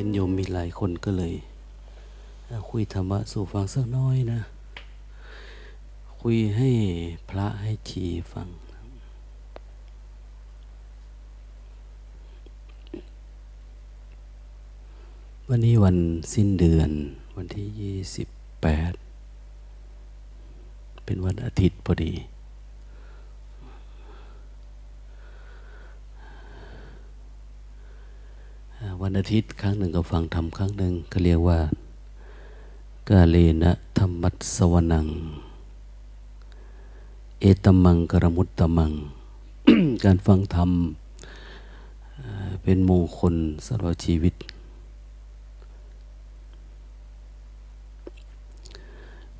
ห็นโยมมีหลายคนก็เลย คุยธรรมะสู่ฟังสักน้อยนะ คุยให้พระให้ชีฟัง วันนี้วันสิ้นเดือน วันที่ยี่สิบแปดเป็นวันอาทิตย์พอดี วันอาทิตย์ครั้งหนึ่งก็ฟังธรรมครั้งหนึ่งก็เรียกว่า กาเลนะธรรมัสวนัง เอตมังกรมุตตมัง การฟังธรรมเป็นมงคลสำหรับชีวิต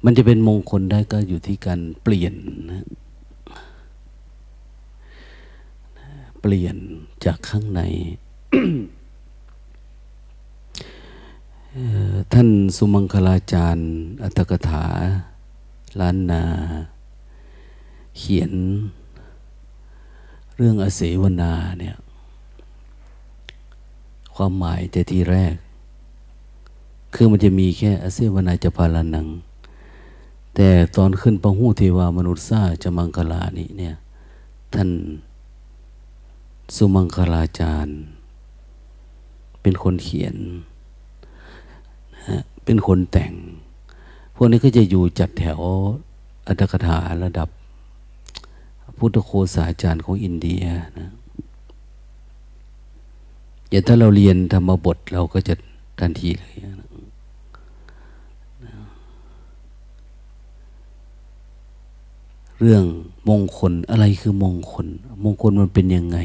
มันจะเป็นมงคลได้ก็อยู่ที่การเปลี่ยนนะเปลี่ยนจากข้างใน ท่านสุมังคลาจารย์ อัตถกถา ล้านนา เขียนเรื่องอเสวนาเนี่ย ความหมายแต่ทีแรก คือมันจะมีแค่อเสวนาจะพาลานัง แต่ตอนขึ้นปะหูเทวามนุษย์ซาจะมังคลานี้เนี่ย ท่านสุมังคลาจารย์ เป็นคนเขียน เป็นคนแต่ง พวกนี้ก็จะอยู่จัดแถวอัตถกถาระดับ พุทธโคสาจารย์ของอินเดียนะอย่างถ้าเราเรียนธรรมบทเราก็จะทันทีเลยนะเรื่องมงคลอะไรคือมงคล มงคลมันเป็นยังไง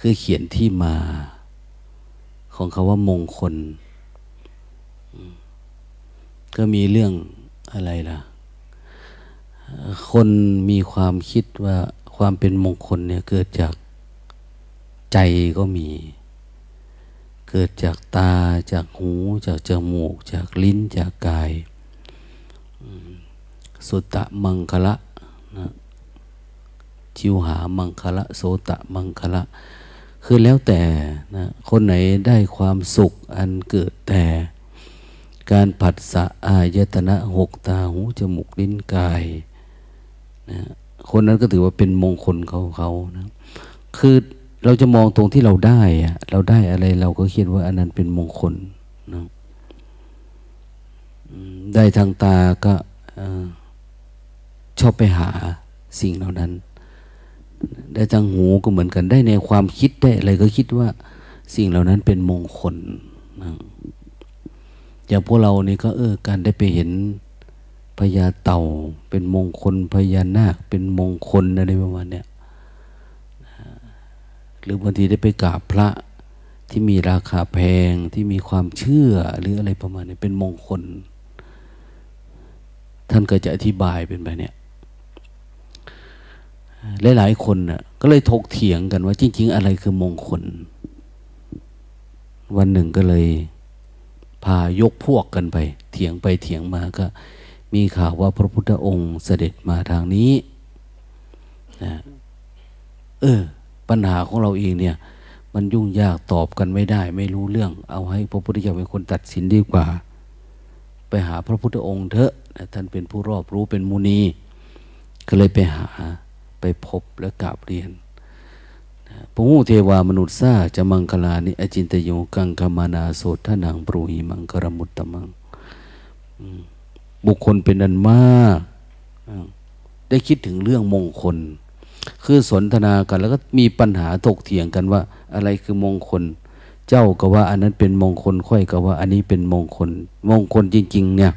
คือเขียนที่มา ของคาว่ามงคล ก็มีเรื่องอะไรล่ะ คนมีความคิดว่าความเป็นมงคลเนี่ยเกิดจากใจก็มี เกิดจากตาจากหู จากจมูก จากลิ้นจากกาย สุตตะมังคละนะชิวหามังคละ โสตะมังคละ คือแล้วแต่นะคนไหนได้ความสุขอันเกิดแต่ การผัสสะอายตนะหกตาหูจมูกลิ้นกายนะคนนั้นก็ถือว่าเป็นมงคลเขาเขานะคือเราจะมองตรงที่เราได้เราได้อะไรเราก็คิดว่าอันนั้นเป็นมงคลนะได้ทางตาก็ชอบไปหาสิ่งเหล่านั้น ได้ทางหูก็เหมือนกันได้ในความคิดได้อะไรก็คิดว่าสิ่งเหล่านั้นเป็นมงคล อย่างพวกเรานี่ก็เออการได้ไปเห็นพญาเต่า เป็นมงคลพญานาค เป็นมงคลอะไรประมาณเนี้ยหรือบางทีได้ไปกราบพระที่มีราคาแพงที่มีความเชื่อหรืออะไรประมาณนี้เป็นมงคล ท่านก็จะอธิบายเป็นแบบนี้หลายๆคนน่ะก็เลยถกเถียงกันว่าจริง ๆ อะไรคือมงคล วันหนึ่งก็เลย พายกพวกกันไป เถียงไปเถียงมาก็ มีข่าวว่าพระพุทธองค์เสด็จมาทางนี้นะเออ ปัญหาของเราเองเนี่ย มันยุ่งยากตอบกันไม่ได้ ไม่รู้เรื่อง เอาให้พระพุทธเจ้าเป็นคนตัดสินดีกว่า ไปหาพระพุทธองค์เถอะท่านเป็นผู้รอบรู้เป็นมุนี ก็เลยไปหาไปพบและกราบเรียน ปุหูเทวามนุษย์ซาจะมังคลานิอจินตโยกังคมานาโสทนังปรุหิมังกรมุตตมัง บุคคลเป็นอันมาก ได้คิดถึงเรื่องมงคล คือสนทนากันแล้วก็มีปัญหาถกเถียงกันว่า อะไรคือมงคล เจ้าก็ว่า อันนั้นเป็นมงคลค่อยก็ว่า อันนี้เป็นมงคล มงคลจริง ๆ เนี่ย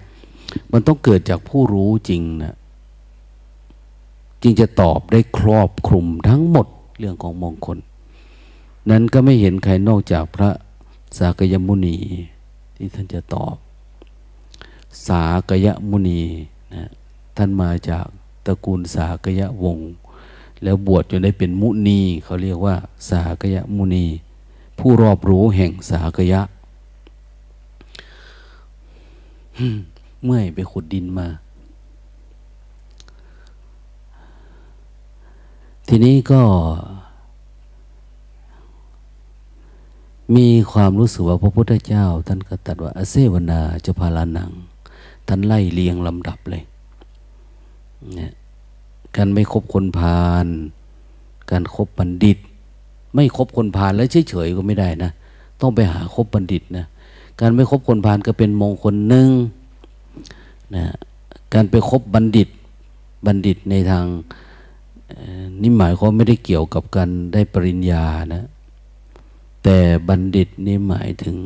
มันต้องเกิดจากผู้รู้จริงนะจึงจะตอบได้ครอบคลุมทั้งหมด เรื่องของมงคล นั้นก็ไม่เห็นใครนอกจากพระสากยมุนีที่ท่านจะตอบ สากยมุนีนะท่านมาจากตระกูลสากยวงศ์แล้วบวชจนได้เป็นมุนีเขาเรียกว่า สากยมุนี ผู้รอบรู้แห่งสากยะเมื่อยไปขุดดินมา ทีนี้ก็มีความรู้สึกว่าพระพุทธเจ้า ท่านก็ตัดว่าอเซวนาจะพาลานัง ท่านไล่เลียงลำดับเลยเนี่ยการไม่คบคนพาลการครบบัณฑิต ไม่คบคนพาลแล้วเฉยๆก็ไม่ได้นะ ต้องไปหาคบบัณฑิตนะการไม่คบคนพาลก็เป็นมงคลหนึ่งนะการไปคบบัณฑิตบัณฑิตในทาง นี่หมายความไม่ได้เกี่ยวกับการได้ปริญญานะ แต่บัณฑิตนี่หมายถึง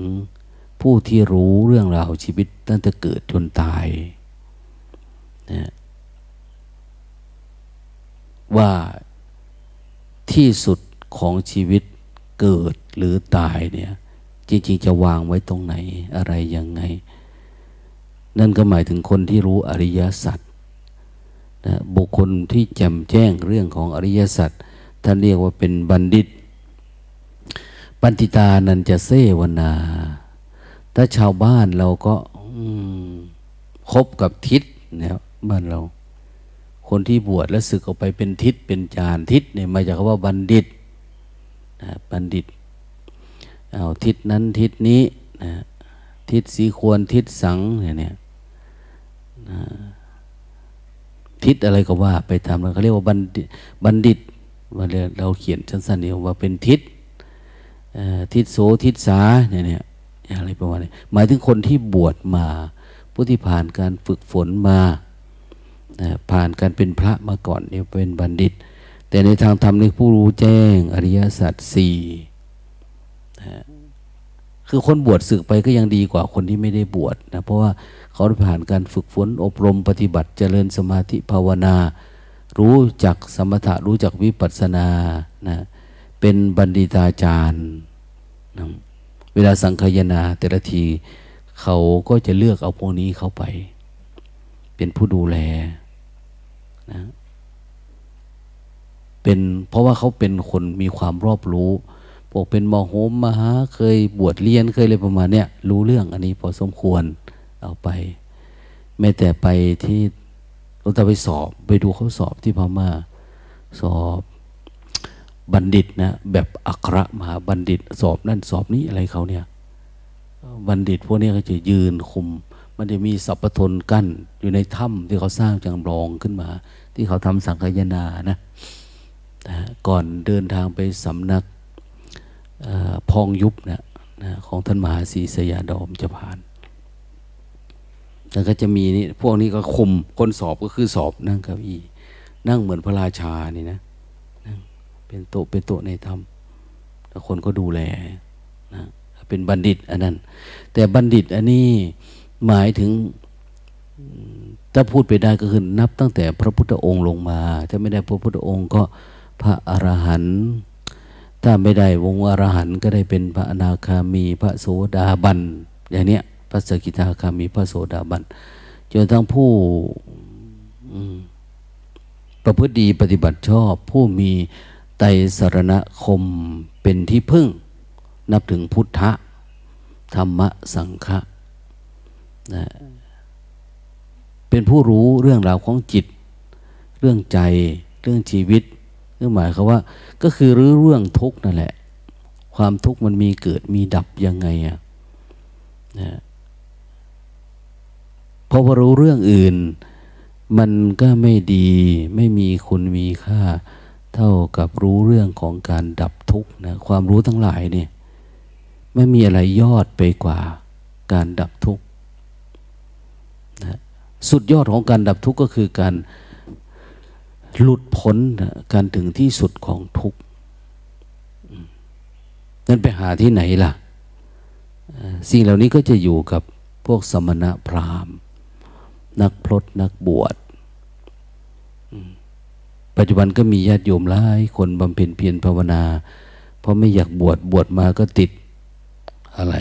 ผู้ที่รู้เรื่องราวชีวิตตั้งแต่เกิดจนตายนะว่าที่สุดของชีวิตเกิดหรือตายเนี่ย จริง ๆ จะวางไว้ตรงไหนอะไรยังไง นั่นก็หมายถึงคนที่รู้อริยสัจ นะบุคคลที่แจ่มแจ้งเรื่องของอริยสัจท่านเรียกว่าเป็นบัณฑิต ปัญติตานันจะเสวนา ถ้าชาวบ้านเราก็คบกับทิศเนี่ยบ้านเรา คนที่บวชแล้วศึกออกไปเป็นทิศเป็นจานทิศเนี่ยมาจากคำว่าบัณฑิตนะบัณฑิตเอาทิศนั้นทิศนี้นะทิศสีควรทิศสังเนี่ยเนี่ยนะ ทิศอะไรก็ว่าไปตามเขาเรียกว่าบัณฑิตบัณฑิตว่าเราเขียนสั้นๆเดียวว่าเป็นทิศทิศโสทิศสาเนี่ยเนี่ยอะไรประมาณนี้หมายถึงคนที่บวชมาผู้ที่ผ่านการฝึกฝนมาผ่านการเป็นพระมาก่อนเนี่ยเป็นบัณฑิต แต่ในทางธรรมนี่ผู้รู้แจ้งอริยสัจสี่ คือคนบวชศึกไปก็ยังดีกว่าคนที่ไม่ได้บวชนะเพราะว่าเขาผ่านการฝึกฝนอบรมปฏิบัติเจริญสมาธิภาวนา รู้จักสมถะรู้จักวิปัสสนานะเป็นบัณฑิตาจารย์นะเวลาสังคยนาแต่ละที เขาก็จะเลือกเอาพวกนี้เข้าไป เป็นผู้ดูแลนะเป็นเพราะว่าเขาเป็นคนมีความรอบรู้ พวกเป็นมโหมมหาเคยบวชเรียนเคยอะไรประมาณเนี้ยรู้เรื่องอันนี้พอสมควรเอาไปแม้แต่ไปที่เราจะไปสอบไปดูเขาสอบที่พม่าสอบบัณฑิตนะแบบอัครมหาบัณฑิต สอบนั่นสอบนี้อะไรเขาเนี่ย บัณฑิตพวกนี้ก็จะยืนคุม มันจะมีสัพพทนกั้นอยู่ในถ้ำที่เขาสร้างจังรองขึ้นมา ที่เขาทำสังคยนานะก่อนเดินทางไปสำนัก พองยุบนะนะของท่านมหาศรีสยาดอมจะผ่าน แล้วก็จะมีนี่พวกนี้ก็คุมคนสอบก็คือสอบนั่งก้าอี้นั่งเหมือนพระราชานี่นะนั่งเป็นโตเป็นโตในธรรมแล้วคนก็ดูแลนะเป็นบัณฑิตอันนั้น แต่บัณฑิตอันนี้หมายถึงถ้าพูดไปได้ก็คือนับตั้งแต่พระพุทธองค์ลงมา ถ้าไม่ได้พระพุทธองค์ก็พระอรหันต์ ถ้าไม่ได้วงอรหันต์ก็ได้เป็นพระอนาคามีพระโสดาบันอย่างเนี้ยพระสกิทาคามีพระโสดาบันจนทั้งผู้ประพฤติดีปฏิบัติชอบ ผู้มีไตสรณคมเป็นที่พึ่ง นับถึงพุทธะธรรมะสังฆะนะเป็นผู้รู้เรื่องราวของจิต เรื่องใจเรื่องชีวิต ก็หมายคือว่า ก็คือรื้อเรื่องทุกนั่นแหละ ความทุกข์มันมีเกิดมีดับยังไงอะนะพอพอรู้เรื่องอื่น มันก็ไม่ดี ไม่มีคุณมีค่า เท่ากับรู้เรื่องของการดับทุกข์นะความรู้ทั้งหลายเนี่ยไม่มีอะไรยอดไปกว่าการดับทุกข์นะสุดยอดของการดับทุกข์ก็คือการ หลุดพ้นการถึงที่สุดของทุกข์นั่นไปหาที่ไหนล่ะ สิ่งเหล่านี้ก็จะอยู่กับพวกสมณะพราหมณ์ นักพรตนักบวชปัจจุบันก็มีญาติโยมหลายคนบำเพ็ญเพียรภาวนา เพราะไม่อยากบวชบวชมาก็ติดอะไร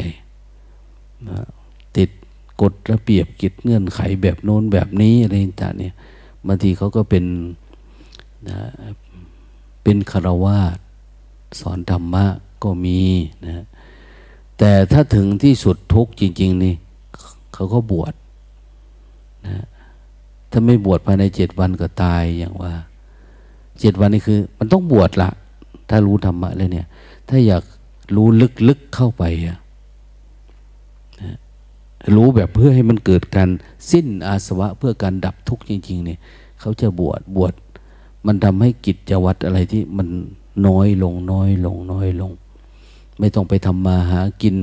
ติดกฎระเบียบกิจเงื่อนไขแบบโน้นแบบนี้อะไรต่างเนี่ยบางทีเขาก็เป็น นะเป็นคารวาสสอนธรรมะก็มีนะแต่ถ้าถึงที่สุดทุกจริง ๆ นี่เขาก็บวชนะถ้าไม่บวชภายในเจ็ดวันก็ตายอย่างว่าเจ็ดวันนี่คือ มันต้องบวชละ ถ้ารู้ธรรมะเลยเนี่ย ถ้าอยากรู้ลึกๆเข้าไปอะรู้แบบเพื่อให้มันเกิดการสิ้นอาสวะเพื่อการดับทุกข์จริง ๆ เนี่ย เขาจะบวชบวช มันทำให้กิจวัตรอะไรที่มันน้อยลงน้อยลงน้อยลง ไม่ต้องไปทำมาหากิน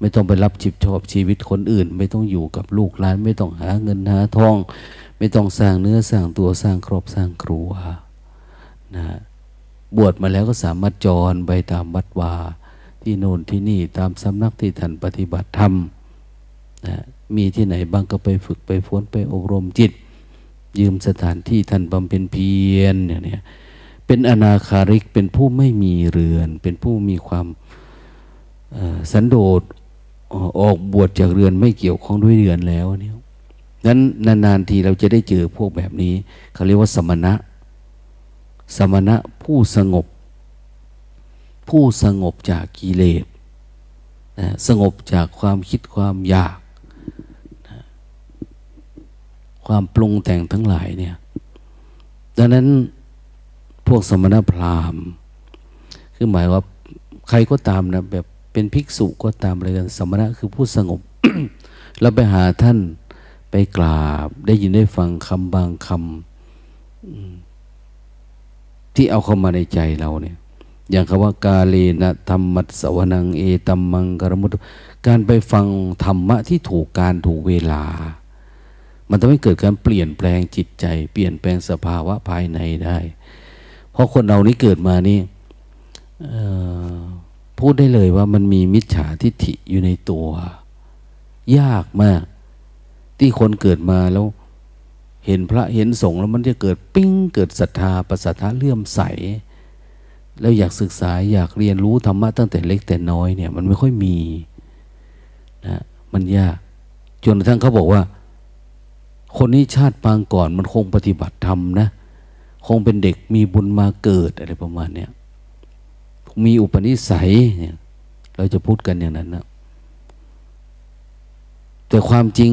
ไม่ต้องไปรับจิบชอบชีวิตคนอื่น ไม่ต้องอยู่กับลูกหลาน ไม่ต้องหาเงินหาทอง ไม่ต้องสร้างเนื้อสร้างตัวสร้างครอบสร้างครัวนะบวชมาแล้วก็สามารถจรไปตามวัดวาที่โน่นที่นี่ตามสำนักที่ท่านปฏิบัติธรรมนะมีที่ไหนบ้างก็ไปฝึกไปฝนไปอบรมจิต ยืมสถานที่ท่านบำเพ็ญเพียรเนี่ยเนี่ยเป็นอนาคาริกเป็นผู้ไม่มีเรือน เป็นผู้มีความสันโดษออกบวชจากเรือนไม่เกี่ยวข้องด้วยเรือนแล้วเนี่ยนั้นนานๆทีเราจะได้เจอพวกแบบนี้เขาเรียกว่าสมณะ สมณะผู้สงบ ผู้สงบจากกิเลสสงบจากความคิดความอยาก ความปรุงแต่งทั้งหลายเนี่ย ดังนั้นพวกสมณพราหมณ์ คือหมายว่าใครก็ตามนะแบบเป็นภิกษุก็ตามอะไรกันสมณะคือผู้สงบ เราไปหาท่านไปกราบ ได้ยินได้ฟังคำบางคำที่เอาเข้ามาในใจเราเนี่ย อย่างคำว่ากาเลนะธรรมัสวนังเอตัมมังกรมุตการไปฟังธรรมะที่ถูกการถูกเวลา มันทำให้เกิดการเปลี่ยนแปลงจิตใจ เปลี่ยนแปลงสภาวะภายในได้ เพราะคนเรานี้เกิดมานี่พูดได้เลยว่ามันมีมิจฉาทิฏฐิอยู่ในตัว ยากมาก ที่คนเกิดมาแล้ว เห็นพระเห็นสงฆ์แล้วมันจะเกิดปิ้งเกิดศรัทธาประสัทธาเลื่อมใส แล้วอยากศึกษาอยากเรียนรู้ธรรมะตั้งแต่เล็กแต่น้อยเนี่ย มันไม่ค่อยมีนะมันยากจนกระทั่งเขาบอกว่า คนนี้ชาติปางก่อนมันคงปฏิบัติธรรมนะ คงเป็นเด็กมีบุญมาเกิดอะไรประมาณเนี้ยมีอุปนิสัยเนี่ยเราจะพูดกันอย่างนั้นนะแต่ความจริง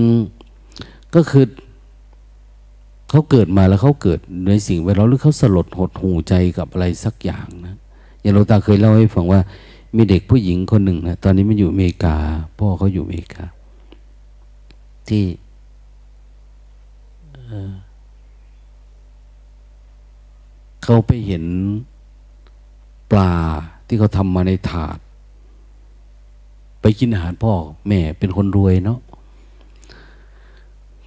ก็คือเขาเกิดมาแล้วเขาเกิดในสิ่งแวดล้อมหรือเขาสลดหดหูใจกับอะไรสักอย่างนะอย่างเราตาเคยเล่าให้ฟังว่า มีเด็กผู้หญิงคนหนึ่งนะตอนนี้มันอยู่อเมริกา พ่อเขาอยู่อเมริกา ที่ เขาไปเห็นปลาที่เขาทำมาในถาด ไปกินอาหารพ่อแม่เป็นคนรวยเนาะ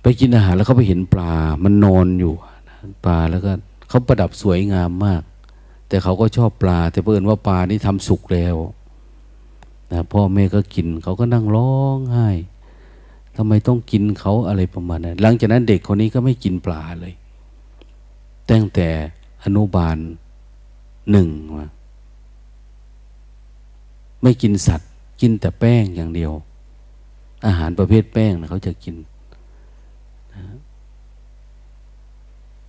ไปกินอาหารแล้วเขาไปเห็นปลา มันนอนอยู่ปลาแล้วก็เขาประดับสวยงามมาก แต่เขาก็ชอบปลา แต่เพื่อนว่าปลานี่ทำสุกแล้วนะพ่อแม่ก็กินเขาก็นั่งร้องไห้ ทำไมต้องกินเขาอะไรประมาณนั้น หลังจากนั้นเด็กคนนี้ก็ไม่กินปลาเลย ตั้งแต่อนุบาลหนึ่งมาไม่กินสัตว์ กินแต่แป้งอย่างเดียว อาหารประเภทแป้งนะเขาจะกิน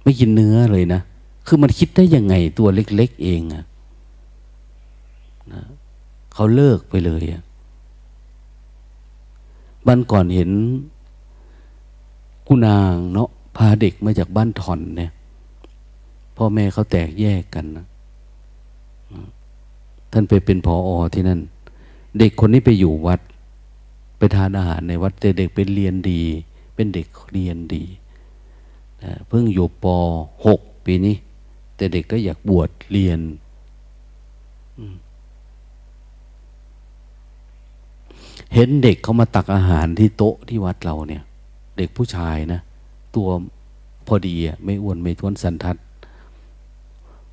ไม่กินเนื้อเลยนะ คือมันคิดได้ยังไงตัวเล็ก ๆ เองอะนะเขาเลิกไปเลยอะ บ้านก่อนเห็นกุนางเนาะพาเด็กมาจากบ้านถอนเนี่ยพ่อแม่เขาแตกแยกกันนะท่านไปเป็นพออที่นั่น เด็กคนนี้ไปอยู่วัด ไปทานอาหารในวัดแต่เด็กเป็นเรียนดี เป็นเด็กเรียนดีเพิ่งอยู่ปหกปีนี้ แต่เด็กก็อยากบวชเรียน เห็นเด็กเขามาตักอาหารที่โต๊ะที่วัดเราเนี่ย เด็กผู้ชายนะ ตัวพอดีอะไม่อ้วนไม่ท้วนสันทัด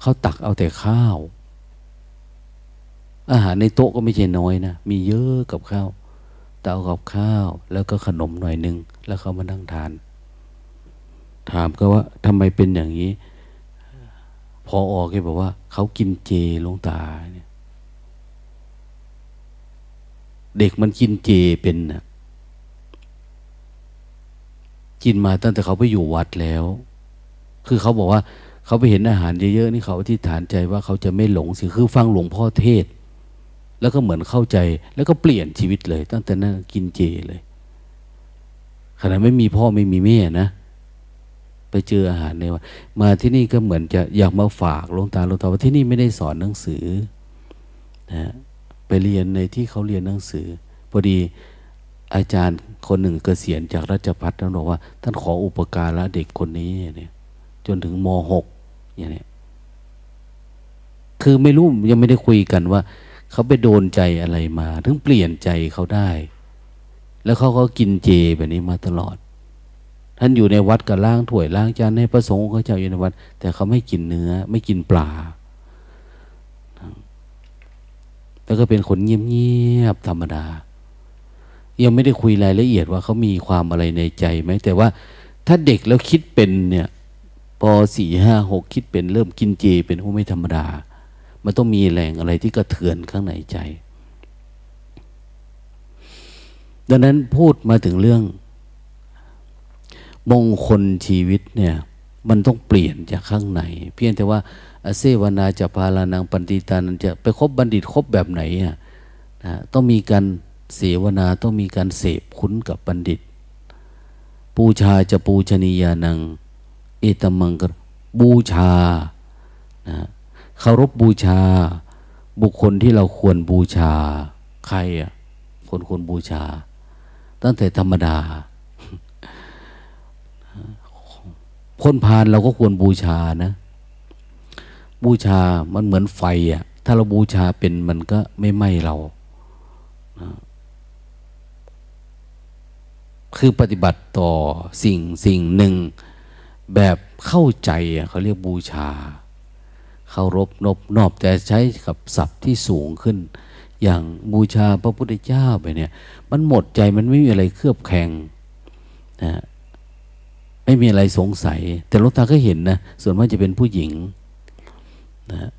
เขาตักเอาแต่ข้าว อาหารในโต๊ะก็ไม่ใช่น้อยนะ มีเยอะกับข้าวแต่เตากับข้าว แล้วก็ขนมหน่อยนึง แล้วเขามานั่งทาน ถามก็ว่าทำไมเป็นอย่างนี้พอออกแกบอกว่า เขากินเจลงตาเนี่ย เด็กมันกินเจเป็นนะกินมาตั้งแต่เขาไปอยู่วัดแล้ว คือเขาบอกว่า เขาไปเห็นอาหารเยอะๆนี่เขาที่ฐานใจว่าเขาจะไม่หลงสิคือฟังหลวงพ่อเทศ แล้วก็เหมือนเข้าใจ แล้วก็เปลี่ยนชีวิตเลย ตั้งแต่นั้นกินเจเลยขณะไม่มีพ่อไม่มีแม่นะไปเจออาหารในวัดมาที่นี่ก็เหมือนจะอยากมาฝากลงตาลงตาว่าที่นี่ไม่ได้สอนหนังสือนะ ไปเรียนในที่เขาเรียนหนังสือ พอดีอาจารย์คนหนึ่งเกษียณจากราชพัฒน์ท่านบอกว่า ท่านขออุปการะเด็กคนนี้เนี่ย จนถึงมหกอย่างนี้คือไม่รู้ยังไม่ได้คุยกันว่า เขาไปโดนใจอะไรมา ถึงเปลี่ยนใจเขาได้ แล้วเขาก็กินเจแบบนี้มาตลอด ท่านอยู่ในวัดก็ล้างถ้วยล้างจานให้พระสงฆ์เขาเจ้าอยู่ในวัด แต่เขาไม่กินเนื้อ ไม่กินปลา แล้วก็เป็นคนเงียบๆธรรมดา ยังไม่ได้คุยรายละเอียดว่าเขามีความอะไรในใจไหมแต่ว่าถ้าเด็กแล้วคิดเป็นเนี่ยพอสี่ห้าหกคิดเป็นเริ่มกินเจเป็นผู้ไม่ธรรมดา มันต้องมีแรงอะไรที่กระเทือนข้างในใจ ดังนั้นพูดมาถึงเรื่อง มงคลชีวิตเนี่ย มันต้องเปลี่ยนจากข้างใน เพียงแต่ว่า อเสวนาจะพาลานังปันติตานันจะไปคบบัณฑิตคบแบบไหนอะนะต้องมีการเสวนาต้องมีการเสพคุ้นกับบัณฑิต ปูชาจะปูชนียานัง เอตมังกบูชานะเคารพบบูชา บุคคลที่เราควรบูชา ใครอะคนควรบูชา ตั้งแต่ธรรมดา คนพาลเราก็ควรบูชานะ บูชามันเหมือนไฟอะถ้าเราบูชาเป็นมันก็ไม่ไหม้เรานะคือปฏิบัติต่อสิ่งสิ่งหนึ่ง แบบเข้าใจอะเขาเรียกบูชาเคารพนบนอบแต่ใช้กับศัพท์ที่สูงขึ้น อย่างบูชาพระพุทธเจ้าไปเนี่ย มันหมดใจมันไม่มีอะไรเคลือบแคลงนะไม่มีอะไรสงสัย แต่ลูกตาก็เห็นนะ ส่วนมากจะเป็นผู้หญิง นะ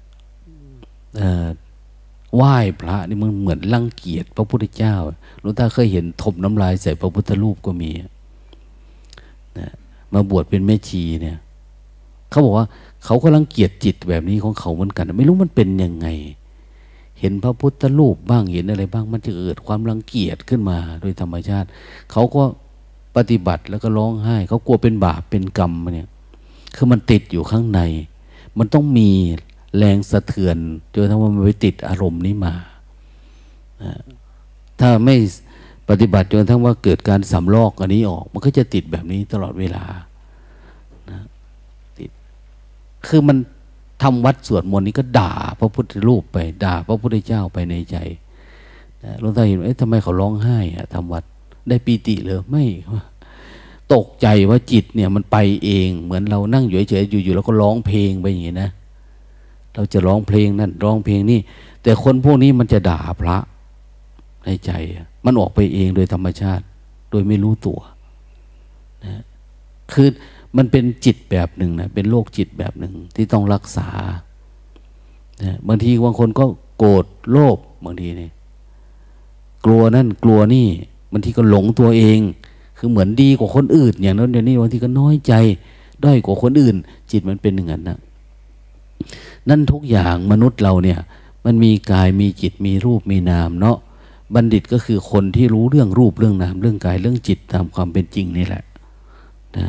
ไหว้พระนี่มันเหมือนรังเกียจพระพุทธเจ้าหลวงตาเคยเห็นทบน้ำลายใส่พระพุทธรูปก็มีนะมาบวชเป็นแม่ชีเนี่ยเขาบอกว่า เขาก็รังเกียจจิตแบบนี้ของเขาเหมือนกัน ไม่รู้มันเป็นยังไง เห็นพระพุทธรูปบ้างเห็นอะไรบ้างมันจะเกิดความรังเกียจขึ้นมาโดยธรรมชาติ เขาก็ปฏิบัติแล้วก็ร้องไห้ เขากลัวเป็นบาปเป็นกรรมเนี่ยคือมันติดอยู่ข้างใน มันต้องมี แรงสะเทือนจนทั้งว่ามันไปติดอารมณ์นี้มา ถ้าไม่ปฏิบัติจนทั้งว่าเกิดการสำลอกอันนี้ออก มันก็จะติดแบบนี้ตลอดเวลานะติด คือมันทำวัดสวดมนต์นี้ก็ด่า พระพุทธรูปไป ด่า พระพุทธเจ้าไปในใจหลวงตาเห็นเอ๊ะทำไมเขาร้องไห้อะทำวัดได้ปีติเลยไม่ ตกใจว่าจิตเนี่ยมันไปเอง เหมือนเรานั่งอยู่เฉยๆอยู่ๆแล้วก็ร้องเพลงไปอย่างนี้นะ เราจะร้องเพลงนั่นร้องเพลงนี่แต่คนพวกนี้มันจะด่าพระในใจ มันออกไปเองโดยธรรมชาติ โดยไม่รู้ตัวนะคือมันเป็นจิตแบบหนึ่งนะเป็นโรคจิตแบบหนึ่งที่ต้องรักษานะบางทีบางคนก็โกรธโลภบางทีนี่กลัวนั่นกลัวนี่บางทีก็หลงตัวเอง คือเหมือนดีกว่าคนอื่น อย่างนั้นอย่างนี้บางทีก็น้อยใจ ด้อยกว่าคนอื่น จิตมันเป็นอย่างนั้นนะ นั่นทุกอย่างมนุษย์เราเนี่ย มันมีกายมีจิตมีรูปมีนามเนาะบัณฑิตก็คือคนที่รู้เรื่องรูปเรื่องนามเรื่องกายเรื่องจิตตามความเป็นจริงนี่แหละนะ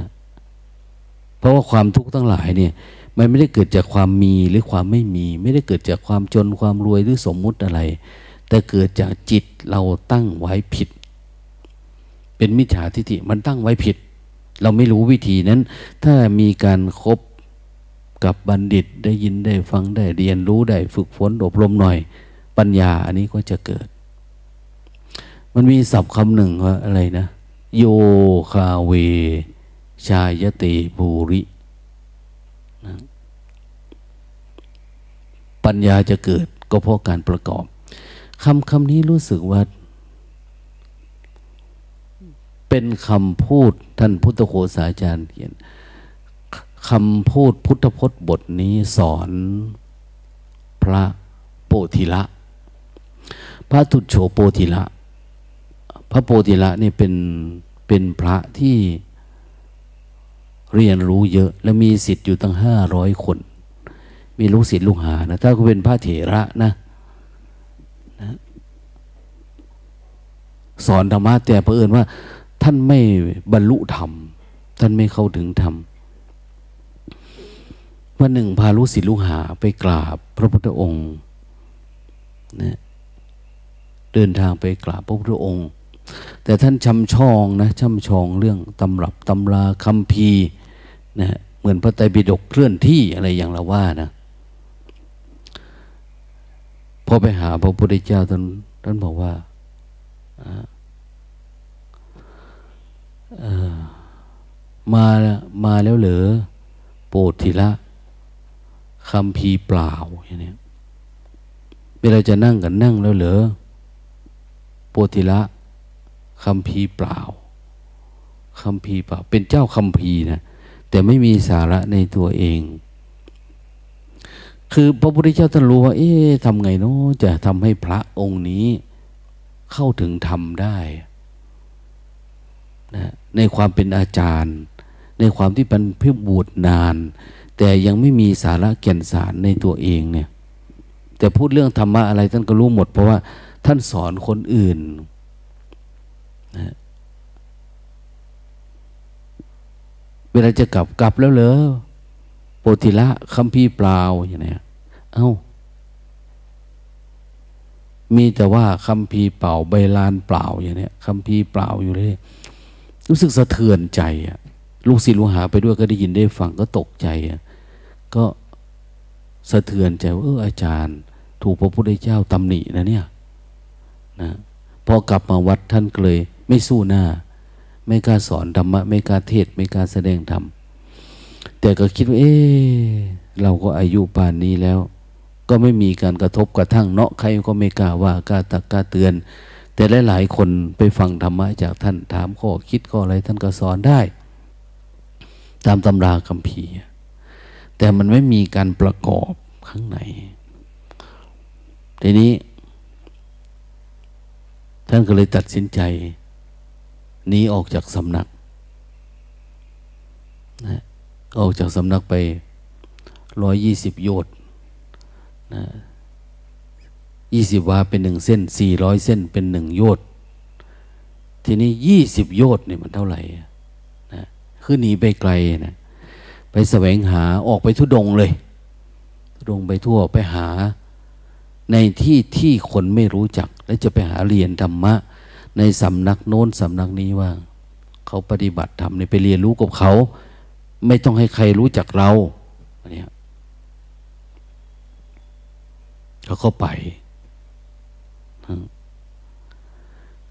เพราะว่าความทุกข์ทั้งหลายเนี่ย มันไม่ได้เกิดจากความมีหรือความไม่มี ไม่ได้เกิดจากความจนความรวยหรือสมมุติอะไร แต่เกิดจากจิตเราตั้งไว้ผิด เป็นมิจฉาทิฏฐิมันตั้งไว้ผิด เราไม่รู้วิธีนั้น ถ้ามีการครบ กับบัณฑิตได้ยินได้ฟังได้เรียนรู้ได้ฝึกฝนอบรมหน่อย ปัญญาอันนี้ก็จะเกิด มันมีศัพท์คำหนึ่งว่าอะไรนะ โยคาเว ชายติภูรินะปัญญาจะเกิดก็เพราะการประกอบคำคำนี้รู้สึกว่า เป็นคำพูดท่านพุทธโฆษาจารย์เขียน คำพูดพุทธพจน์บทนี้สอน พระโปธิละ พระตุโฉโปธิละ พระโปธิละนี่เป็นเป็นพระที่เรียนรู้เยอะ และมีสิทธิ์อยู่ตั้งห้าร้อยคน มีลูกศิษย์ลูกหานะ ถ้าเขาเป็นพระเถระนะนะ สอนธรรมะแต่เผอิญว่า ท่านไม่บรรลุธรรม ท่านไม่เข้าถึงธรรม วันหนึ่งพาลูกศิษย์ลูกหาไปกราบพระพุทธองค์นะเดินทางไปกราบพระพุทธองค์ แต่ท่านชำชองนะชำชองเรื่องตำรับตำราคำพีนะเหมือนพระไตรปิฎกเคลื่อนที่อะไรอย่างเราว่านะพอไปหาพระพุทธเจ้าท่านท่านบอกว่ามามาแล้วเหรอโปรดทีละ คำพีเปล่าอย่างนี้เวลาจะนั่งกันนั่งแล้วเหรอโปรติละคำพีเปล่าคำพีเปล่า เป็นเจ้าคำพีนะแต่ไม่มีสาระในตัวเอง คือพระพุทธเจ้าท่านรู้ว่า เอ๊ะทำไงเนาะจะทำให้พระองค์นี้ เข้าถึงธรรมได้นะในความเป็นอาจารย์ ในความที่เป็นพื่อบวชนาน แต่ยังไม่มีสาระแก่นสารในตัวเองเนี่ย แต่พูดเรื่องธรรมะอะไรท่านก็รู้หมด เพราะว่าท่านสอนคนอื่นนะเวลาจะกลับกลับแล้วเหรอโปติละคัมภีร์เปล่าอย่างนี้เอา้า มีแต่ว่าคัมภีเปล่าใบลานเปล่าอย่างนี้คัมภีเปล่าอยู่เลย รู้สึกสะเทือนใจอะลูกศิษย์ลูกหาไปด้วยก็ได้ยินได้ฟังก็ตกใจอะ ก็สะเทือนใจว่าเอออาจารย์ ถูกพระพุทธเจ้าตำหนินะเนี่ยนะพอกลับมาวัดท่านเลย ไม่สู้หน้า ไม่กล้าสอนธรรมะไม่กล้าเทศไม่กล้าแสดงธรรมแต่ก็คิดว่า เออเราก็อายุป่านนี้แล้ว ก็ไม่มีการกระทบกระทั่งเนาะใครก็ไม่กล้าว่ากล้าตักกล้าเตือน แต่หลายๆคนไปฟังธรรมะจากท่านถามข้อคิดข้ออะไรท่านก็สอนได้ ตามตำราคัมภีร์ แต่มันไม่มีการประกอบข้างใน ทีนี้ ท่านก็เลยตัดสินใจหนีออกจากสำนักนะออกจากสำนักไปร้อยยี่สิบโยชน์นะยี่สิบวาเป็นหนึ่งเส้นสี่ร้อยเส้นเป็นหนึ่งโยชน์ทีนี้ยี่สิบโยชน์เนี่ยมันเท่าไหร่นะคือหนีไปไกลนะ แสวงหาออกไปทุดงเลย ทุดงไปทั่วไปหา ในที่ที่คนไม่รู้จัก แล้วจะไปหาเรียนธรรมะ ในสำนักโน้นสำนักนี้ว่า เขาปฏิบัติธรรมไปเรียนรู้กับเขา ไม่ต้องให้ใครรู้จักเราเนี่ยเขาก็ไป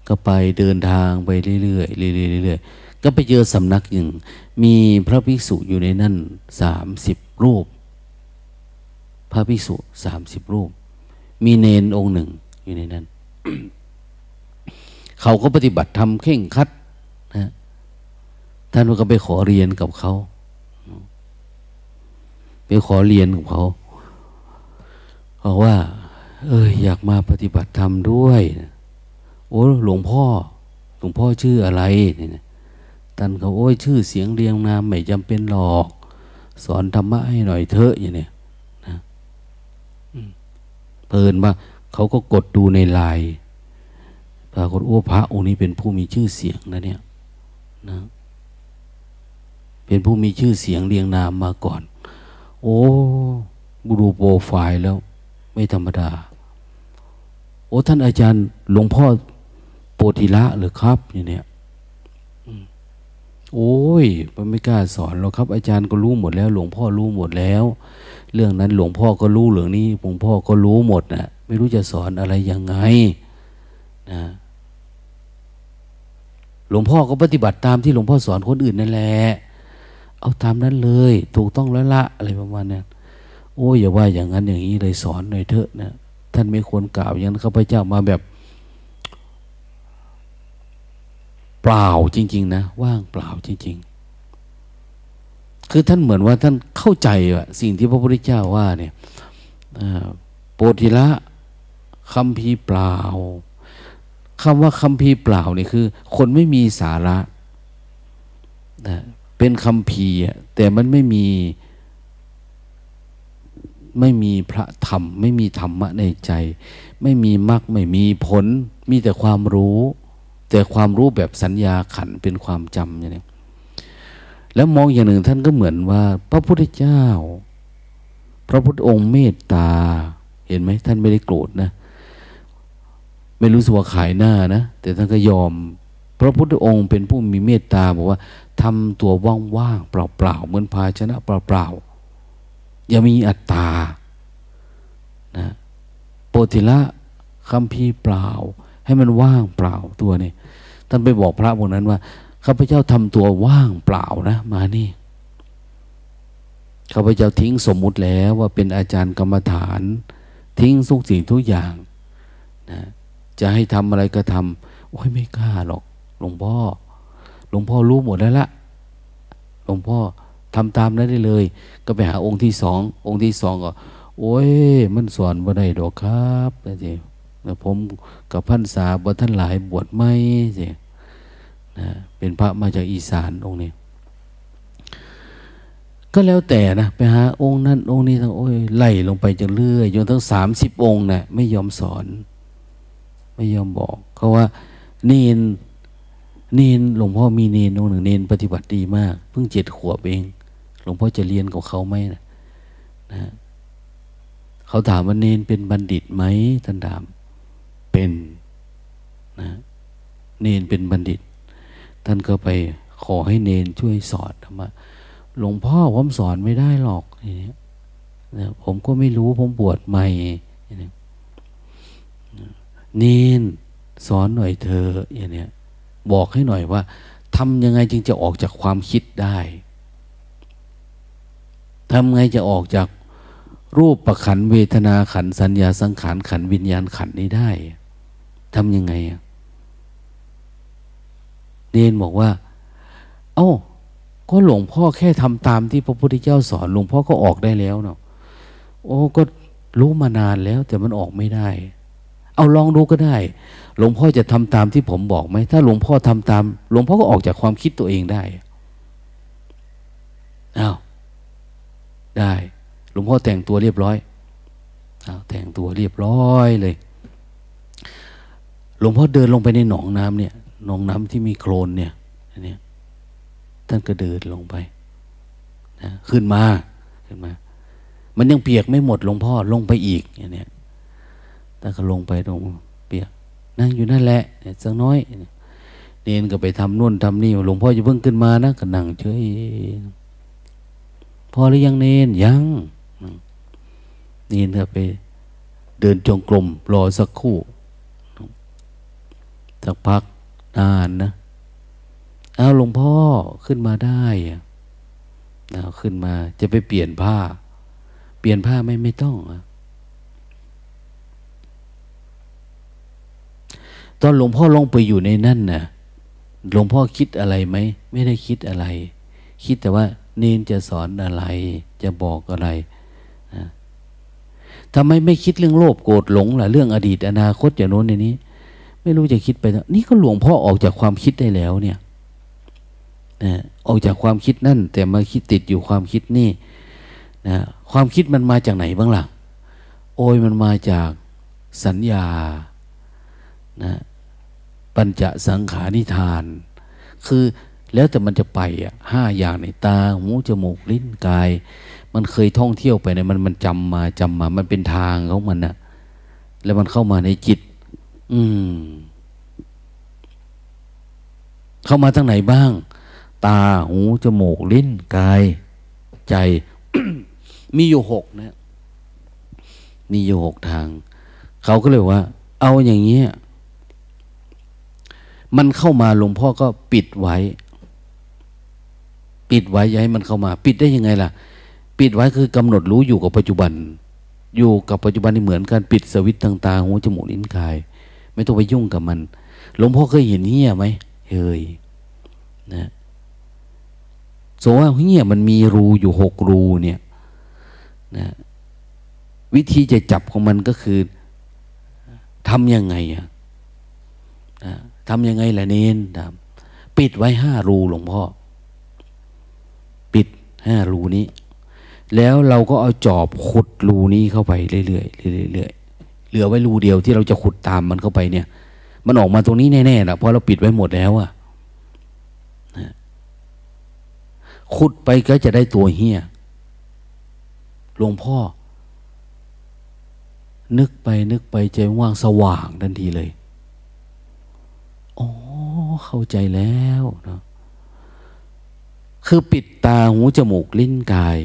ก็ไปเดินทางไปเรื่อยๆเรื่อยๆเรื่อยๆ ก็ไปเจอสำนักหนึ่ง มีพระภิกษุอยู่ในนั่นสามสิบรูป พระภิกษุสามสิบรูป มีเนนองค์หนึ่งอยู่ในนั้น เขาก็ปฏิบัติทำเข่งคัดนะท่านก็ไปขอเรียนกับเขาไปขอเรียนกับเขาบอกว่า เอออยากมาปฏิบัติธรรมด้วย โอ้หลวงพ่อหลวงพ่อชื่ออะไรเนี่ย ท่านเขาโอ้ยชื่อเสียงเรียงนามไม่จำเป็นหรอก สอนธรรมะให้หน่อยเถอะอย่างนี้นะเพลินว่าเขาก็กดดูในไลน์ปรากฏโอ้พระองค์นี้เป็นผู้มีชื่อเสียงนะเนี่ยนะเป็นผู้มีชื่อเสียงเรียงนามมาก่อน โอ้ดูโปรไฟล์แล้ว ไม่ธรรมดา โอ้ท่านอาจารย์หลวงพ่อโปธิละหรือครับอย่างเนี้ย โอ้ยมันไม่กล้าสอนหรอกครับ อาจารย์ก็รู้หมดแล้ว หลวงพ่อรู้หมดแล้ว เรื่องนั้นหลวงพ่อก็รู้เรื่องนี้หลวงพ่อก็รู้หมดนะไม่รู้จะสอนอะไรยังไงนะหลวงพ่อก็ปฏิบัติตามที่หลวงพ่อสอนคนอื่นนั่นแหละเอาตามนั้นเลย ถูกต้องแล้วละอะไรประมาณนี้โอ้ยอย่าว่าอย่างนั้นอย่างนี้เลยสอนหน่อยเถอะนะท่านไม่ควรกล่าวอย่างนั้นข้าพเจ้ามาแบบ เปล่าจริง ๆ นะ ว่างเปล่าจริง ๆ คือท่านเหมือนว่าท่านเข้าใจว่าสิ่งที่พระพุทธเจ้าว่าเนี่ยโปธิละคำพีเปล่าคำว่าคำพีเปล่าเนี่ยคือ คนไม่มีสาระนะเป็นคำพีแต่มันไม่มีไม่มีพระธรรม ไม่มีธรรมะในใจ ไม่มีมรรคไม่มีผล มีแต่ความรู้ แต่ความรู้แบบสัญญาขันเป็นความจำอย่างนี้แล้วมองอย่างหนึ่งท่านก็เหมือนว่า พระพุทธเจ้า พระพุทธองค์เมตตา เห็นไหมท่านไม่ได้โกรธนะ ไม่รู้สึกว่าขายหน้านะ แต่ท่านก็ยอม พระพุทธองค์เป็นผู้มีเมตตาบอกว่าทำตัวว่างๆเปล่าๆเหมือนภาชนะเปล่าๆอย่ามีอัตตานะโปธิละคำพีเปล่า ให้มันว่างเปล่าตัวนี้ท่านไปบอกพระพวกนั้นว่าข้าพเจ้าทำตัวว่างเปล่านะ มานี่ข้าพเจ้าทิ้งสมมุติแล้วว่าเป็นอาจารย์กรรมฐาน ทิ้งทุกสิ่งทุกอย่างนะจะให้ทำอะไรก็ทำโอ้ยไม่กล้าหรอก หลวงพ่อ หลวงพ่อรู้หมดแล้วละหลวงพ่อทำตามนั้นได้เลย ก็ไปหาองค์ที่สององค์ที่สองก็ โอ้ยมันสอนบ่ได้ดอกครับนะจี ผมกับพันษาบ่ท่านหลายบวชไม่สินะเป็นพระมาจากอีสานองค์นี้ ก็แล้วแต่นะ ไปหาองค์นั้นองค์นี้ทั้งโอ้ยไล่ลงไปจนเรื่อยจนทั้งสามสิบองค์นะ่ะไม่ยอมสอน ไม่ยอมบอกเขาว่าเนนเนนหลวงพ่อมีเนนองค์หนึ่งเนนปฏิบัติดีมากเพิ่งเจ็ดขวบเอง หลวงพ่อจะเรียนกับเขาไหมนะนะเขาถามว่าเนนเป็นบัณฑิตไหมท่านถาม เป็นนะเนนเป็นบัณฑิต ท่านก็ไปขอให้เนนช่วยสอนธรรมะหลวงพ่อผมสอนไม่ได้หรอกนี่นะผมก็ไม่รู้ผมบวชใหม่เนนสอนหน่อยเธออย่างเนี้ยบอกให้หน่อยว่าทำยังไงจึงจะออกจากความคิดได้ทำไงจะออกจากรูปประขันเวทนาขันสัญญาสังขารขันวิญญาณขันนี้ได้ ทำยังไงเนนบอกว่า เอา้าก็หลวงพ่อแค่ทำตามที่พระพุทธเจ้าสอน หลวงพ่อก็ออกได้แล้วเนาะโอ้ก็รู้มานานแล้ว แต่มันออกไม่ได้ เอาลองดูก็ได้ หลวงพ่อจะทำตามที่ผมบอกไหมถ้าหลวงพ่อทำตาม หลวงพ่อก็ออกจากความคิดตัวเองได้อ้าวได้ หลวงพ่อแต่งตัวเรียบร้อยอ้าวแต่งตัวเรียบร้อยเลย หลวงพ่อเดินลงไปในหนองน้ำเนี่ยหนองน้ำที่มีโคลนเนี่ยอันนี้ท่านก็เดินลงไปนะขึ้นมาขึ้นมา มันยังเปียกไม่หมดหลวงพ่อลงไปอีกอย่างนี้ท่านก็ลงไปตรงเปียก นั่งอยู่นั่นแหละเนี่ยสักน้อยเนนก็ไปทำนู่นทำนี่หลวงพ่อจะเพิ่งขึ้นมานะก็นั่งเฉยพอหรือยังเนนยังเนนก็ไปเดินจงกรมรอสักคู่ สักพักนานนะเอาหลวงพ่อขึ้นมาได้เอาขึ้นมา จะไปเปลี่ยนผ้า เปลี่ยนผ้าไม่ไม่ต้องตอนหลวงพ่อลงไปอยู่ในนั่นนะ่ะ หลวงพ่อคิดอะไรไหม ไม่ได้คิดอะไร คิดแต่ว่า เนนจะสอนอะไร จะบอกอะไรนะทำไมไม่คิดเรื่องโลภโกรธหลงล่ะ เรื่องอดีตอนาคตอย่างโน้นอย่างนี้ ไม่รู้จะคิดไปนี่ก็หลวงพ่อออกจากความคิดได้แล้วเนี่ยนะออกจากความคิดนั่น แต่มาคิดติดอยู่ความคิดนี่นะความคิดมันมาจากไหนบ้างล่ะ โอ้ยมันมาจากสัญญานะปัญจสังขานิทาน คือแล้วแต่มันจะไปอะห้าอย่างในตาหูจมูกลิ้นกาย มันเคยท่องเที่ยวไปในมันมันจำมาจำมา มันเป็นทางของมันนะแล้วมันเข้ามาในจิต อืม เข้ามาทางไหนบ้าง ตาหูจมูกลิ้นกาย ใจ มีอยู่หกนะมีอยู่หกทาง เขาก็เลยว่า เอาอย่างเงี้ยมันเข้ามาหลวงพ่อก็ปิดไว้ ปิดไว้ย้ายมันเข้ามา ปิดได้ยังไงล่ะ ปิดไว้คือกำหนดรู้อยู่กับปัจจุบัน อยู่กับปัจจุบันนี่เหมือนกันปิดสวิตต่างๆหูจมูกลิ้นกาย ไม่ต้องไปยุ่งกับมัน หลวงพ่อเคยเห็นเหี้ยไหมเฮ้ยนะสมว่าเงี้ยมันมีรูอยู่หกรูเนี่ยนะวิธีจะจับของมันก็คือทำยังไงอะทำยังไงล่ะเน้นปิดไว้ห้ารูหลวงพ่อ ปิดห้ารูนี้ แล้วเราก็เอาจอบขุดรูนี้เข้าไปเรื่อยๆเรื่อยๆ เหลือไว้รูเดียวที่เราจะขุดตามมันเข้าไปเนี่ย มันออกมาตรงนี้แน่ๆนะเพราะเราปิดไว้หมดแล้วอะขุดไปก็จะได้ตัวเฮียหลวงพ่อ นึกไปนึกไปใจว่างสว่างทันทีเลยอ๋อเข้าใจแล้วนะคือปิดตาหูจมูกลิ้นกาย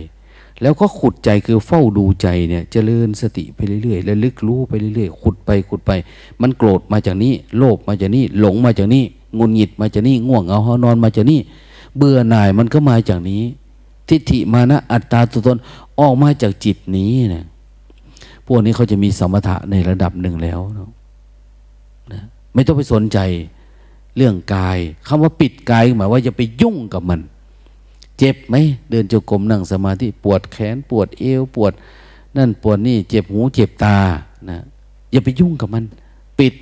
แล้วก็ขุดใจคือเฝ้าดูใจเนี่ยจเจริญสติไปเรื่อยๆแล้วลึกรู้ไปเรื่อยๆขุดไปขุดไป มันโกรธมาจากนี้ โลภมาจากนี้ หลงมาจากนี้งุนหงิดมาจากนี้ง่วงเอาหานอนมาจากนี้ เบื่อหน่ายมันก็มาจากนี้ ทิฏฐิมานะอัตตาตัวตนออกมาจากจิตนี้นะพวกนี้เขาจะมีสมถะในระดับหนึ่งแล้วนะไม่ต้องไปสนใจเรื่องกายคำว่าปิดกายหมายว่าจะไปยุ่งกับมัน เจ็บไหมเดินจงกรมนั่งสมาธิปวดแขนปวดเอวปวด นั่นปวดนี่เจ็บหูเจ็บตานะอย่าไปยุ่งกับมัน ปิด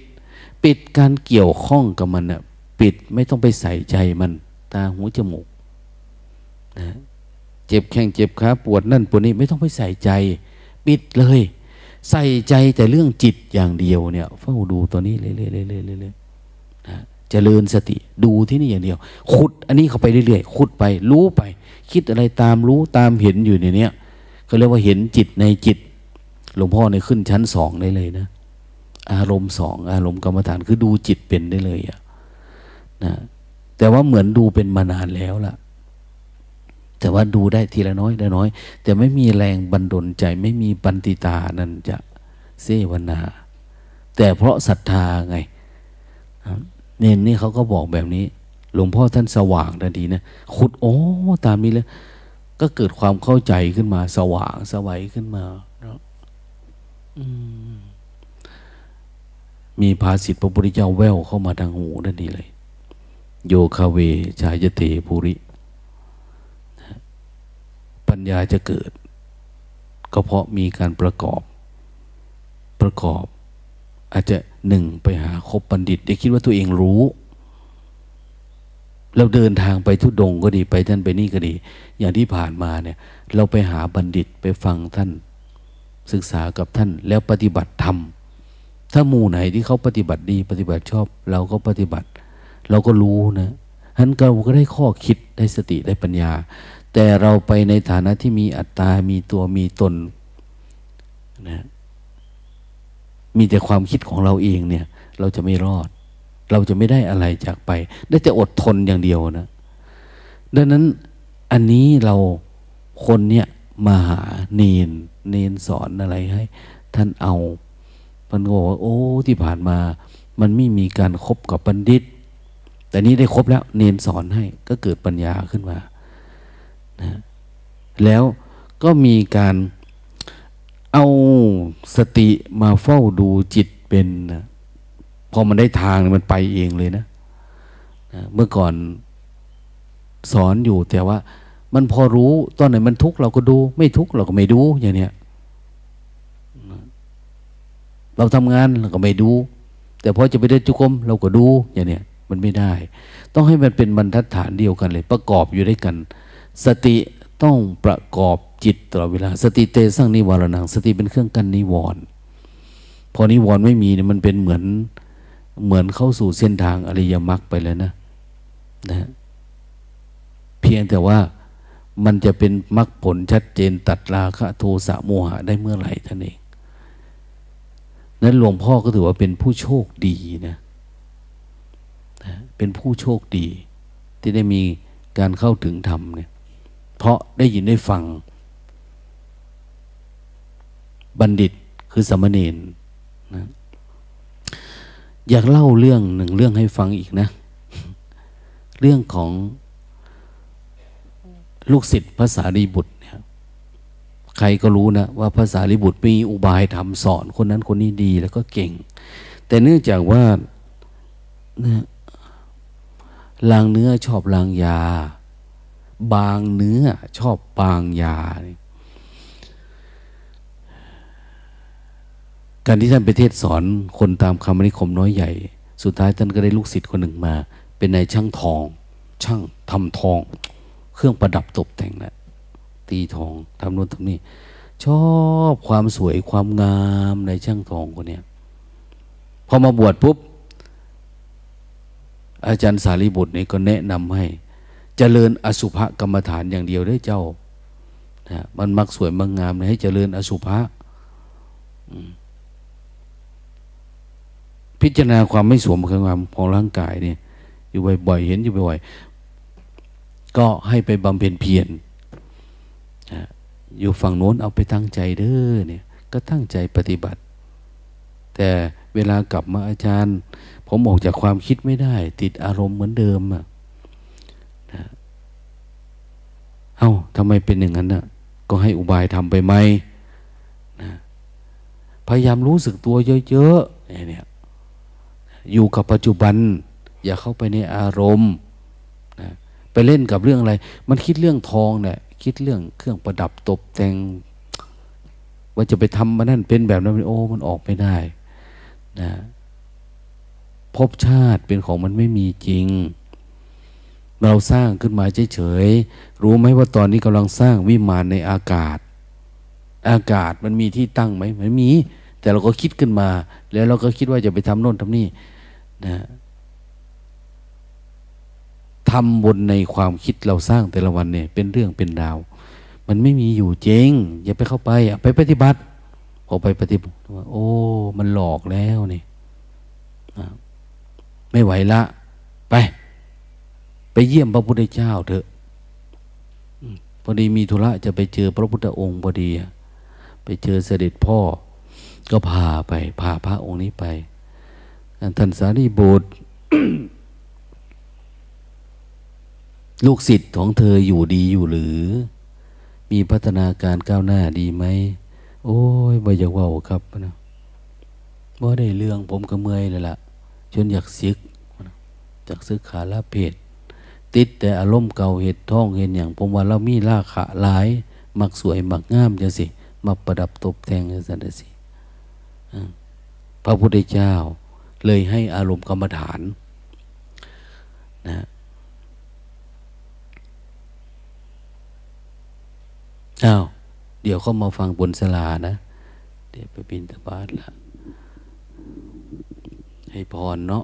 ปิดการเกี่ยวข้องกับมันนะปิดไม่ต้องไปใส่ใจมัน ตาหูจมูกนะเจ็บแข้งเจ็บขาปวดนั่นปวดนี่ไม่ต้องไปใส่ใจ ปิดเลย ใส่ใจแต่เรื่องจิตอย่างเดียวเนี่ย เฝ้าดูตัวนี้เรื่อยๆๆนะ เจริญสติดูที่นี่อย่างเดียว ขุดอันนี้เข้าไปเรื่อยๆขุดไป รู้ไป คิดอะไรตามรู้ตามเห็นอยู่ในเนี้ยเขาเรียกว่าเห็นจิตในจิต หลวงพ่อในขึ้นชั้นสองได้เลยนะ อารมณ์สองอารมณ์กรรมฐานคือดูจิตเป็นได้เลยอะนะแต่ว่าเหมือนดูเป็นมานานแล้วล่ะ แต่ว่าดูได้ทีละน้อยละน้อย แต่ไม่มีแรงบันดลใจไม่มีปันติตานั่นจะเสวนา แต่เพราะศรัทธาไง เน้นนี่เขาก็บอกแบบนี้ หลวงพ่อท่านสว่างทันทีนะขุดโอ้ตามนี้เลยก็เกิดความเข้าใจขึ้นมา สว่างสวัยขึ้นมาเนาะมีภาษิตพระพุทธเจ้าแววเข้ามาทางหูนั่นนี่เลย โยคาเวชายเตภูริ ปัญญาจะเกิด ก็เพราะมีการประกอบ ประกอบ อาจจะ หนึ่งไปหาคบบัณฑิตได้คิดว่าตัวเองรู้เราเดินทางไปทุดงก็ดีไปท่านไปนี่ก็ดี อย่างที่ผ่านมาเนี่ย เราไปหาบัณฑิตไปฟังท่าน ศึกษากับท่านแล้วปฏิบัติธรรมถ้าหมู่ไหนที่เขาปฏิบัติดี ปฏิบัติชอบ เราก็ปฏิบัติ เราก็รู้นะฉะนั้นเราก็ได้ข้อคิดได้สติได้ปัญญา แต่เราไปในฐานะที่มีอัตตา มีตัวมีตนนะ มีแต่ความคิดของเราเองเนี่ย เราจะไม่รอด เราจะไม่ได้อะไรจากไป ได้แต่อดทนอย่างเดียวนะ ดังนั้นอันนี้เราคนเนี่ยมาหาเนนเนนสอนอะไรให้ ท่านเอามันก็บอกว่า โอ้ที่ผ่านมา มันไม่มีการครบกับบัณฑิต แต่นี้ได้ครบแล้ว เนนสอนให้ก็เกิดปัญญาขึ้นมานะแล้วก็มีการ เอาสติมาเฝ้าดูจิตเป็นนะพอมันได้ทางมันไปเองเลยนะเมื่อก่อนสอนอยู่แต่ว่า มันพอรู้ตอนไหนมันทุกข์เราก็ดู ไม่ทุกข์เราก็ไม่ดูอย่างเนี้ยเราทำงานเราก็ไม่ดู แต่พอจะไปเดินจุกรมเราก็ดูอย่างเนี้ยมันไม่ได้ ต้องให้มันเป็นบรรทัดฐานเดียวกันเลย ประกอบอยู่ด้วยกัน สติต้องประกอบ จิตตลอดเวลา สติเตสร้างนิวรณัง สติเป็นเครื่องกันนิวรณ์พอนิวรณ์ไม่มีเนี่ยมันเป็นเหมือนเหมือนเข้าสู่เส้นทางอริยมรรคไปแล้วนะนะ เพียงแต่ว่ามันจะเป็นมรรคผลชัดเจนตัดราคะโทสะโมหะได้เมื่อไหร่ท่านเองนั้นหลวงพ่อก็ถือว่าเป็นผู้โชคดีนะนะเป็นผู้โชคดี ที่ได้มีการเข้าถึงธรรมเนี่ยเพราะได้ยินได้ฟัง บัณฑิตคือสมณีนนะอยากเล่าเรื่องหนึ่งเรื่องให้ฟังอีกนะ เรื่องของลูกศิษย์ภาษาดีบุตรเนี่ยใครก็รู้นะว่าภาษาลิบุตรมีอุบายทำสอนคนนั้นคนนี้ดีแล้วก็เก่ง แต่เนื่องจากว่าลางเนื้อชอบลางยา บางเนื้อชอบบางยา การที่ท่านไปเทศสอนคนตามคำนิคมน้อยใหญ่ สุดท้ายท่านก็ได้ลูกศิษย์คนหนึ่งมา เป็นนายช่างทอง ช่างทำทอง เครื่องประดับตกแต่งนะตีทองทำนู่นทำนี่ชอบความสวยความงามในช่างทองคนนี้พอมาบวชปุ๊บ อาจารย์สารีบุตรนี่ก็แนะนำให้จเจริญอสุภกรรมฐานอย่างเดียวได้เจ้านะมันมักสวยมักงามให้เจริญอสุภะ พิจารณาความไม่สวมเครื่องความของร่างกายเนี่ย อยู่บ่อยๆเห็นอยู่บ่อยๆก็ให้ไปบำเพ็ญเพียรอยู่ฝั่งโน้นเอาไปตั้งใจเด้อเนี่ย ก็ตั้งใจปฏิบัติ แต่เวลากลับมาอาจารย์ ผมออกจากความคิดไม่ได้ ติดอารมณ์เหมือนเดิมอะนะเอา้าทำไมเป็นอย่างนั้นน่ะก็ให้อุบายทำไปไหมนะพยายามรู้สึกตัวเยอะๆเนี่ย อยู่กับปัจจุบัน อย่าเข้าไปในอารมณ์นะไปเล่นกับเรื่องอะไร มันคิดเรื่องทองเนี่ยคิดเรื่องเครื่องประดับตกแต่ง ว่าจะไปทำมันนั่นเป็นแบบนั้นโอ้มันออกไม่ได้นะภพชาติเป็นของมันไม่มีจริง เราสร้างขึ้นมาเฉยๆรู้ไหมว่าตอนนี้กำลังสร้างวิมานในอากาศ อากาศมันมีที่ตั้งไหมไม่มี แต่เราก็คิดขึ้นมา แล้วเราก็คิดว่าจะไปทำโน่นทำนี่ นะทำบนในความคิดเราสร้างแต่ละวันเนี่ย เป็นเรื่องเป็นดาว มันไม่มีอยู่จริง อย่าไปเข้าไปไปปฏิบัติพอไปปฏิบัติโอ้ มันหลอกแล้วนี่ไม่ไหวละ ไป ไปเยี่ยมพระพุทธเจ้าเถอะพอดีมีธุระจะไปเจอพระพุทธองค์พอดี ไปเจอเสด็จพ่อ ก็พาไปพาพระองค์นี้ไป ท่านสารีบุตรลูกศิษย์ของเธออยู่ดีอยู่หรือ มีพัฒนาการก้าวหน้าดีไหม โอ้ยบ่อยากว่าครับนะบ่ได้เรื่องผมก็เมื่อยเลยล่ะจนอยากซึกจากซึกขาลาเพศติดแต่อารมณ์เก่าเหตุท่องเห็นอย่าง ผมว่าเรามีราขาหลาย มักสวย มักงามจังสิมาประดับตกแต่งจังสิพระพุทธเจ้า เลยให้อารมณ์กรรมฐานนะอ้าวเดี๋ยวเขามาฟังบนสลานะ เดี๋ยวไปบินตบาทละให้พรเนาะ